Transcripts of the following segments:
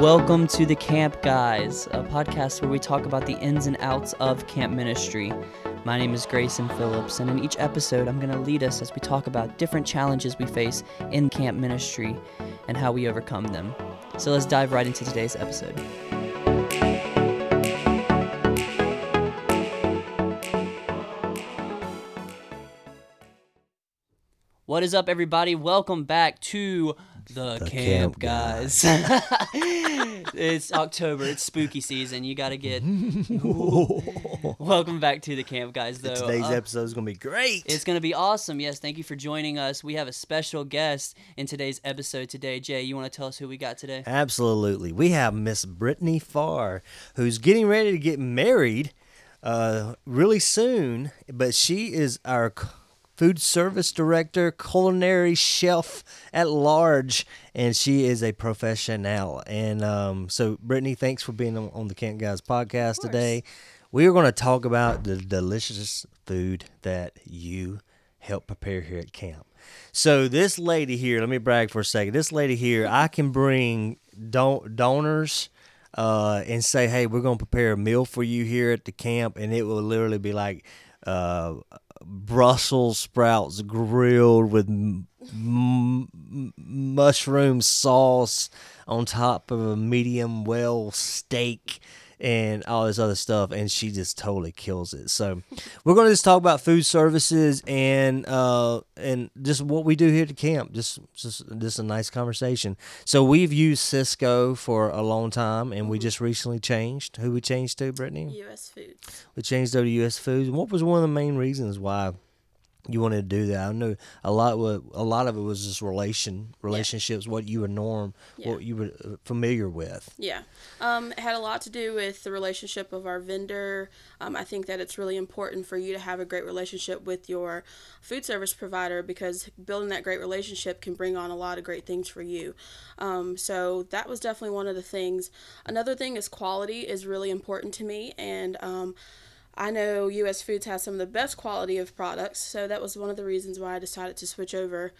Welcome to the Camp Guys, a podcast where we talk about the ins and outs of camp ministry. My name is Grayson Phillips, and in each episode, I'm going to lead us as we talk about different challenges we face in camp ministry and how we overcome them. So let's dive right into today's episode. What is up, everybody? Welcome back to the, The Camp, Camp Guys. it's October. It's spooky season. You got to get. Welcome back to the Camp Guys, though. Today's Uh, episode is gonna be great. it's going to be awesome. Yes, thank you for joining us. We have a special guest in today's episode today. Jay, you want to tell us who we got today? Absolutely, we have Miss Brittany Farr, who's getting ready to get married, uh, really soon. But she is our food service director, culinary chef at large, and she is a professional. And um, so, Brittany, thanks for being on, on the Camp Guys podcast today. We are going to talk about the delicious food that you help prepare here at camp. So this lady here, let me brag for a second. This lady here, I can bring don- donors uh, and say, "Hey, we're gonna prepare a meal for you here at the camp," and it will literally be like uh, Brussels sprouts grilled with m- m- mushroom sauce on top of a medium well steak and all this other stuff and she just totally kills it. So we're going to just talk about food services and uh and just what we do here at camp. Just just just a nice conversation. So we've used Sysco for a long time and we just recently changed. Who we changed to brittany? U.S. Foods. we changed over to U.S. Foods. And what was one of the main reasons why you wanted to do that i know a lot wa- a lot of it was just relation relationships what you were norm Yeah. what you were uh, familiar with Yeah, um, it had a lot to do with the relationship of our vendor. Um, I think that it's really important for you to have a great relationship with your food service provider because building that great relationship can bring on a lot of great things for you. Um, so that was definitely one of the things. Another thing is quality is really important to me, and um, I know U.S. Foods has some of the best quality of products, so that was one of the reasons why I decided to switch over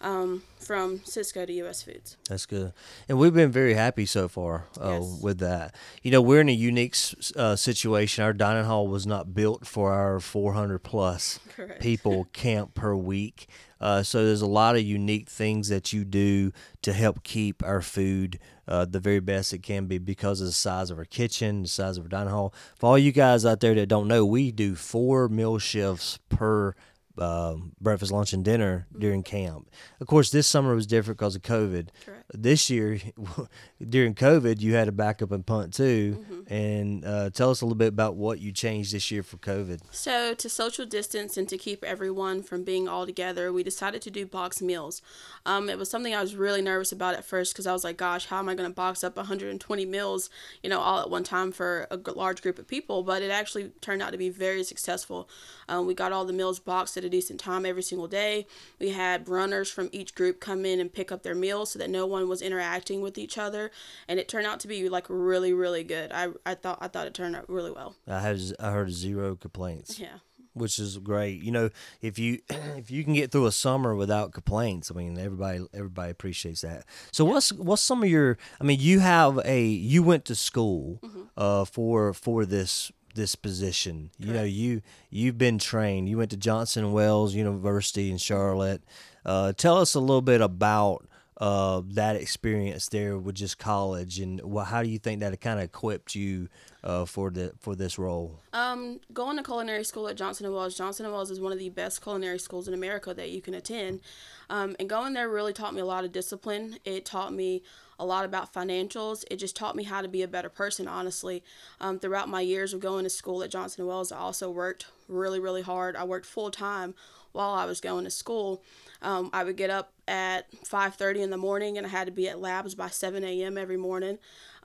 um, from Sysco to U.S. Foods. That's good, and we've been very happy so far uh, Yes. with that. You know, we're in a unique uh, situation. Our dining hall was not built for our 400 plus Correct. people camp per week. Uh, so there's a lot of unique things that you do to help keep our food uh, the very best it can be because of the size of our kitchen, the size of our dining hall. For all you guys out there that don't know, we do four meal shifts per um, breakfast, lunch, and dinner during camp. Of course, this summer was different because of COVID. Correct. This year, during COVID, you had to back up and punt too. Mm-hmm. And uh, tell us a little bit about what you changed this year for COVID. So, to social distance and to keep everyone from being all together, we decided to do box meals. Um, it was something I was really nervous about at first because I was like, gosh, how am I going to box up 120 meals, you know, all at one time for a large group of people? But it actually turned out to be very successful. Um, we got all the meals boxed at a decent time every single day. We had runners from each group come in and pick up their meals so that no one was interacting with each other. And it turned out to be like really, really good. I, I thought I thought it turned out really well. I had I heard zero complaints. Yeah. which is great. You know, if you if you can get through a summer without complaints, I mean, everybody everybody appreciates that. So what's what's some of your? I mean, you have a you went to school uh, for for this this position. You know, you you've been trained. You went to Johnson Wales University in Charlotte. Uh, tell us a little bit about. Uh, that experience there with just college, and wh- how do you think that kind of equipped you uh, for the for this role? Um, going to culinary school at Johnson Wales. Johnson Wales is one of the best culinary schools in America that you can attend. Um, and going there really taught me a lot of discipline. It taught me a lot about financials. It just taught me how to be a better person, honestly. Um, throughout my years of going to school at Johnson Wales, I also worked really, really hard. I worked full time while I was going to school. Um, I would get up at 5:30 in the morning, and I had to be at labs by 7 a.m. every morning.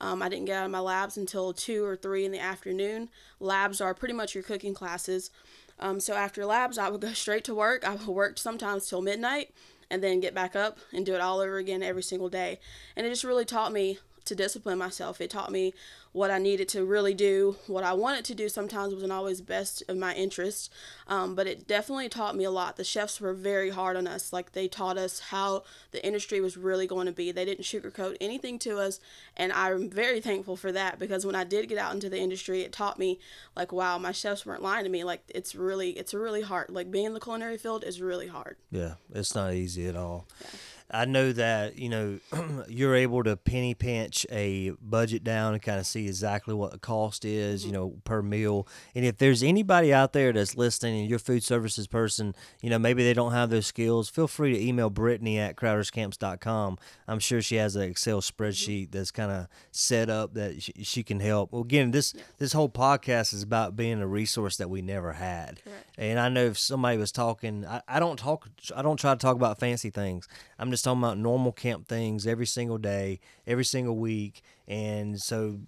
Um, I didn't get out of my labs until two or three in the afternoon. Labs are pretty much your cooking classes. Um, so after labs, I would go straight to work. I would work sometimes till midnight, and then get back up and do it all over again every single day. And it just really taught me to discipline myself. It taught me what I needed to really do. What I wanted to do sometimes wasn't always best of my interest, um, but it definitely taught me a lot. The chefs were very hard on us. Like they taught us how the industry was really going to be. They didn't sugarcoat anything to us, and I'm very thankful for that because when I did get out into the industry, it taught me like, wow, my chefs weren't lying to me. Like it's really, it's really hard. Like being in the culinary field is really hard. Yeah, it's not easy at all. Yeah. I know that you know you're able to penny pinch a budget down and kind of see exactly what the cost is, mm-hmm. you know, per meal. And if there's anybody out there that's listening and you're food services person, you know, maybe they don't have those skills, feel free to email Brittany at crowderscamps.com. I'm sure she has an Excel mm-hmm. spreadsheet that's kind of set up that she, she, can help. Well, again, this this whole podcast is about being a resource that we never had. Correct. And I know if somebody was talking, I, I don't talk, I don't try to talk about fancy things. I'm just talking about normal camp things every single day, every single week. And so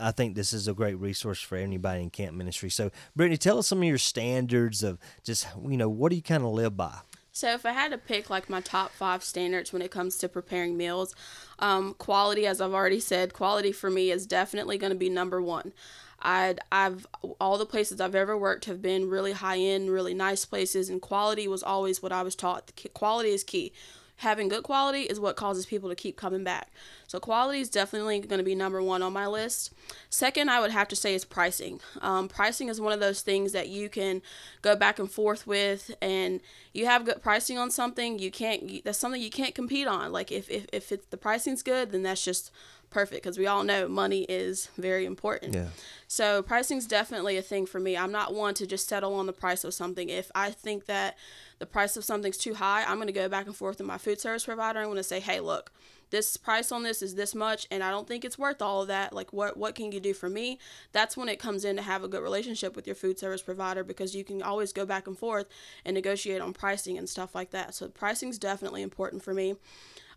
I think this is a great resource for anybody in camp ministry. So, Brittany, tell us some of your standards of just, you know, what do you kind of live by? So, if I had to pick like my top five standards when it comes to preparing meals, um, quality, as I've already said, quality for me is definitely going to be number one. I'd, I've all the places I've ever worked have been really high end, really nice places, and quality was always what I was taught. Quality is key having good quality is what causes people to keep coming back. So quality is definitely going to be number one on my list. Second, I would have to say is pricing. Um, pricing is one of those things that you can go back and forth with, and you have good pricing on something. You can't. That's something you can't compete on. Like if if if it's the pricing's good, then that's just perfect because we all know money is very important. Yeah. So pricing's definitely a thing for me. I'm not one to just settle on the price of something. If I think that the price of something's too high, I'm going to go back and forth with my food service provider. I'm going to say, hey, look, this price on this is this much and I don't think it's worth all of that. Like what what can you do for me? That's when it comes in to have a good relationship with your food service provider because you can always go back and forth and negotiate on pricing and stuff like that. So pricing's definitely important for me.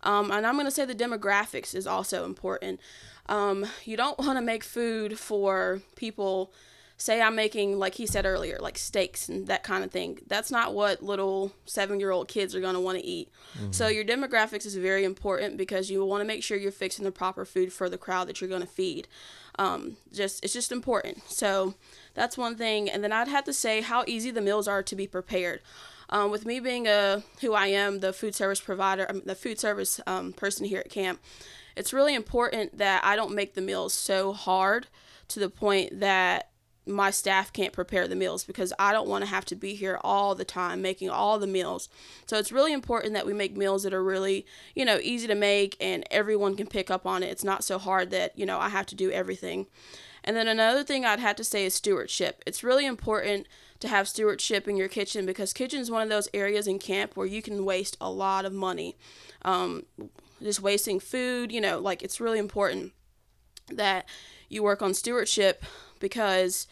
Um, and I'm going to say the demographics is also important. Um, you don't want to make food for people. Say I'm making, like he said earlier, like steaks and that kind of thing. That's not what little seven year old kids are going to want to eat. Mm-hmm. So, your demographics is very important because you want to make sure you're fixing the proper food for the crowd that you're going to feed. Um, just It's just important. So, that's one thing. And then I'd have to say how easy the meals are to be prepared. Um, with me being a who I am, the food service provider, um, the food service um, person here at camp, it's really important that I don't make the meals so hard to the point that my staff can't prepare the meals because I don't want to have to be here all the time making all the meals. So it's really important that we make meals that are really, you know, easy to make and everyone can pick up on it. It's not so hard that, you know, I have to do everything. And then another thing I'd have to say is stewardship. It's really important to have stewardship in your kitchen because kitchen is one of those areas in camp where you can waste a lot of money. Um, just wasting food, you know, like it's really important that you work on stewardship because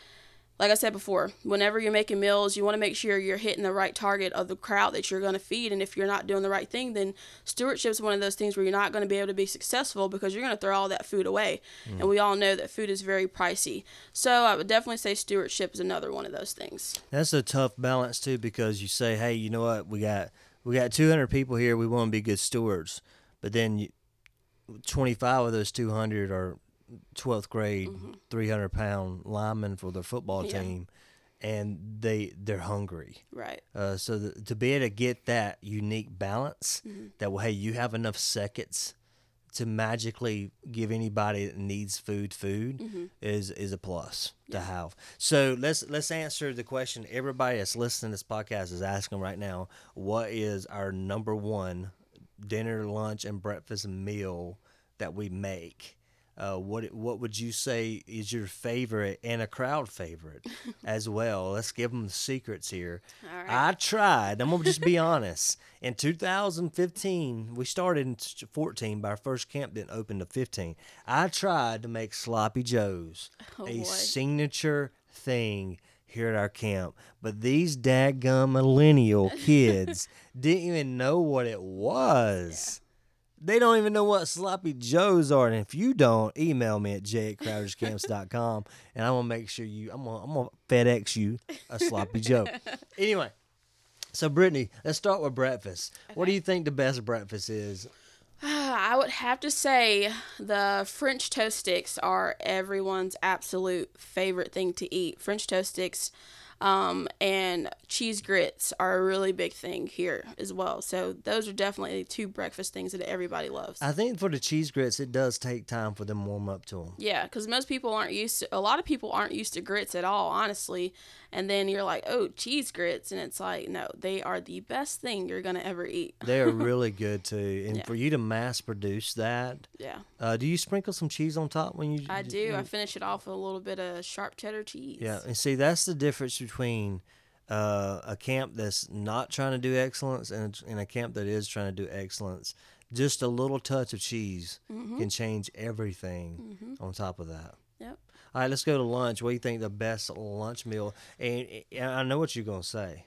like I said before, whenever you're making meals, you want to make sure you're hitting the right target of the crowd that you're going to feed. And if you're not doing the right thing, then stewardship is one of those things where you're not going to be able to be successful because you're going to throw all that food away. Mm. And we all know that food is very pricey. So I would definitely say stewardship is another one of those things. That's a tough balance too because you say, hey, you know what, we got we got 200 people here, we want to be good stewards, but then you, 25 of those 200 are 12th grade, mm-hmm. 300 pound linemen for their football yeah. team, and they they're hungry. Right. Uh, so the, to be able to get that unique balance, mm-hmm. that well, hey, you have enough seconds to magically give anybody that needs food food mm-hmm. is is a plus yeah. to have. So let's let's answer the question everybody that's listening to this podcast is asking right now. What is our number one dinner, lunch, and breakfast meal that we make? Uh, what what would you say is your favorite and a crowd favorite as well? Let's give them the secrets here. I tried. I'm gonna just be honest. In 2015, we started in 14, but our first camp didn't open to 15. I tried to make sloppy joes oh, a boy. signature thing here at our camp, but these dadgum millennial kids didn't even know what it was. Yeah. They don't even know what sloppy joes are. And if you don't, email me at j at crowderscamps.com and I'm gonna make sure you I'm gonna I'm gonna FedEx you a sloppy joe. Anyway. So Brittany, let's start with breakfast. Okay. What do you think the best breakfast is? I would have to say the French toast sticks are everyone's absolute favorite thing to eat. French toast sticks um, and cheese grits are a really big thing here as well. So those are definitely two breakfast things that everybody loves. I think for the cheese grits, it does take time for them to warm up to them. Yeah, because most people aren't used to. A lot of people aren't used to grits at all, honestly. And then you're like, oh, cheese grits, and it's like, no, they are the best thing you're gonna ever eat. They are really good too, and Yeah. for you to mass produce that, Yeah, uh, do you sprinkle some cheese on top when you? I do. I finish it off with a little bit of sharp cheddar cheese. Yeah, and see that's the difference between uh, a camp that's not trying to do excellence and, and a camp that is trying to do excellence. Just a little touch of cheese Mm-hmm. can change everything on top of that. Yep. All right, let's go to lunch. What do you think the best lunch meal? And, and I know what you're gonna say.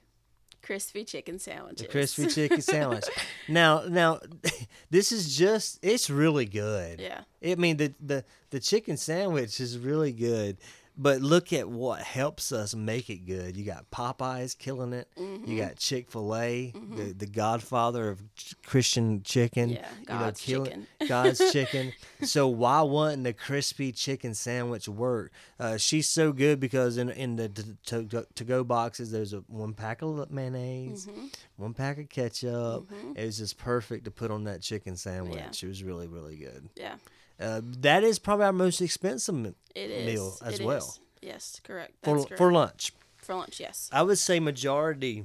Crispy chicken sandwiches. The crispy chicken sandwich. Now, now, this is just, it's really good. Yeah. I mean, the, the, the chicken sandwich is really good, but look at what helps us make it good. You got Popeyes killing it. Mm-hmm. You got Chick fil A, the, the godfather of ch- Christian chicken. Yeah, God's chicken. God's chicken. So why wouldn't the crispy chicken sandwich work? Uh, she's so good because in in the to, to go boxes, there's a one pack of mayonnaise, Mm-hmm. one pack of ketchup. It was just perfect to put on that chicken sandwich. It was really really good. Yeah. Uh, that is probably our most expensive m- It is. meal as It well is. Yes, correct. for correct. for lunch. For lunch, yes. I would say majority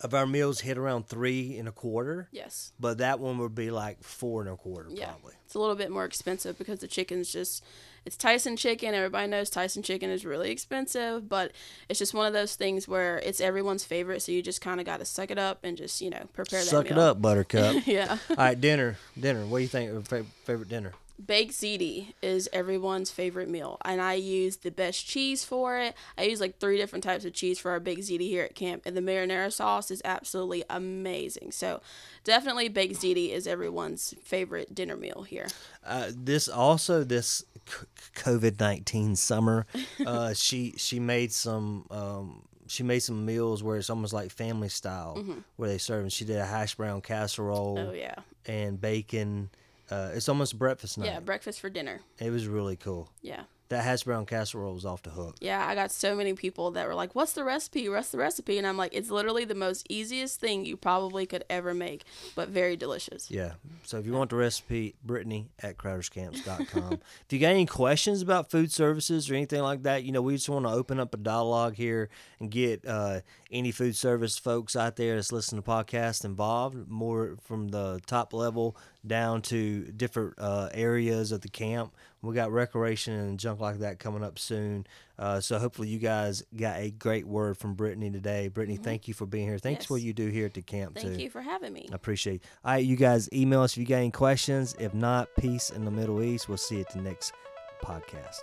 of our meals hit around three and a quarter, Yes. but that one would be like four and a quarter Yeah. probably. It's a little bit more expensive because the chicken's just it's Tyson chicken. Everybody knows Tyson chicken is really expensive, but it's just one of those things where it's everyone's favorite, so you just kind of got to suck it up and just, you know, prepare that Suck it up, Buttercup. yeah. All right, dinner. Dinner. What do you think of fa- favorite dinner? Baked ziti is everyone's favorite meal, and I use the best cheese for it. I use like three different types of cheese for our baked ziti here at camp, and the marinara sauce is absolutely amazing. So, definitely baked ziti is everyone's favorite dinner meal here. Uh, this also this COVID nineteen summer, uh, she she made some um, she made some meals where it's almost like family style where they serve. And she did a hash brown casserole Mm-hmm. Oh yeah, and bacon. Uh, it's almost breakfast night. yeah, breakfast for dinner. It was really cool. Yeah. That hash brown casserole was off the hook. Yeah, I got so many people that were like, "What's the recipe? What's the recipe?" And I'm like, "It's literally the most easiest thing you probably could ever make, but very delicious." Yeah. So if you want the recipe, Brittany at crowderscamps.com. if you got any questions about food services or anything like that, you know, we just want to open up a dialogue here and get uh, any food service folks out there that's listening to podcasts involved, more from the top level down to different uh, areas of the camp. We got recreation and junk like that coming up soon. Uh, so hopefully you guys got a great word from Brittany today. Brittany, thank you for being here. Thanks for what you do here at the camp Thank too. you for having me. I appreciate it. All right, you guys email us if you got any questions. If not, peace in the Middle East. We'll see you at the next podcast.